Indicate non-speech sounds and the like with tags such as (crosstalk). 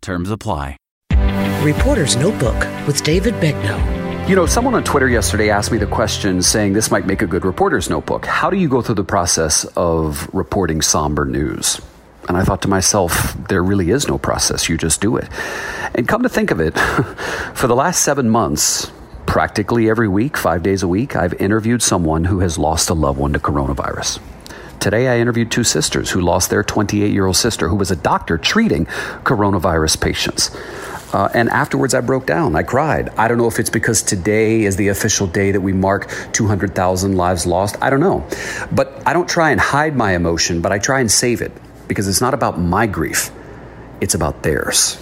Terms apply. Reporter's Notebook with David Begnaud. You know, someone on Twitter yesterday asked me the question saying this might make a good reporter's notebook. How do you go through the process of reporting somber news? And I thought to myself, there really is no process. You just do it. And come to think of it, (laughs) for the last seven months, practically every week, five days a week, I've interviewed someone who has lost a loved one to coronavirus. Today, I interviewed two sisters who lost their 28 year old sister, who was a doctor treating coronavirus patients. Uh, and afterwards, I broke down. I cried. I don't know if it's because today is the official day that we mark 200,000 lives lost. I don't know. But I don't try and hide my emotion, but I try and save it because it's not about my grief, it's about theirs.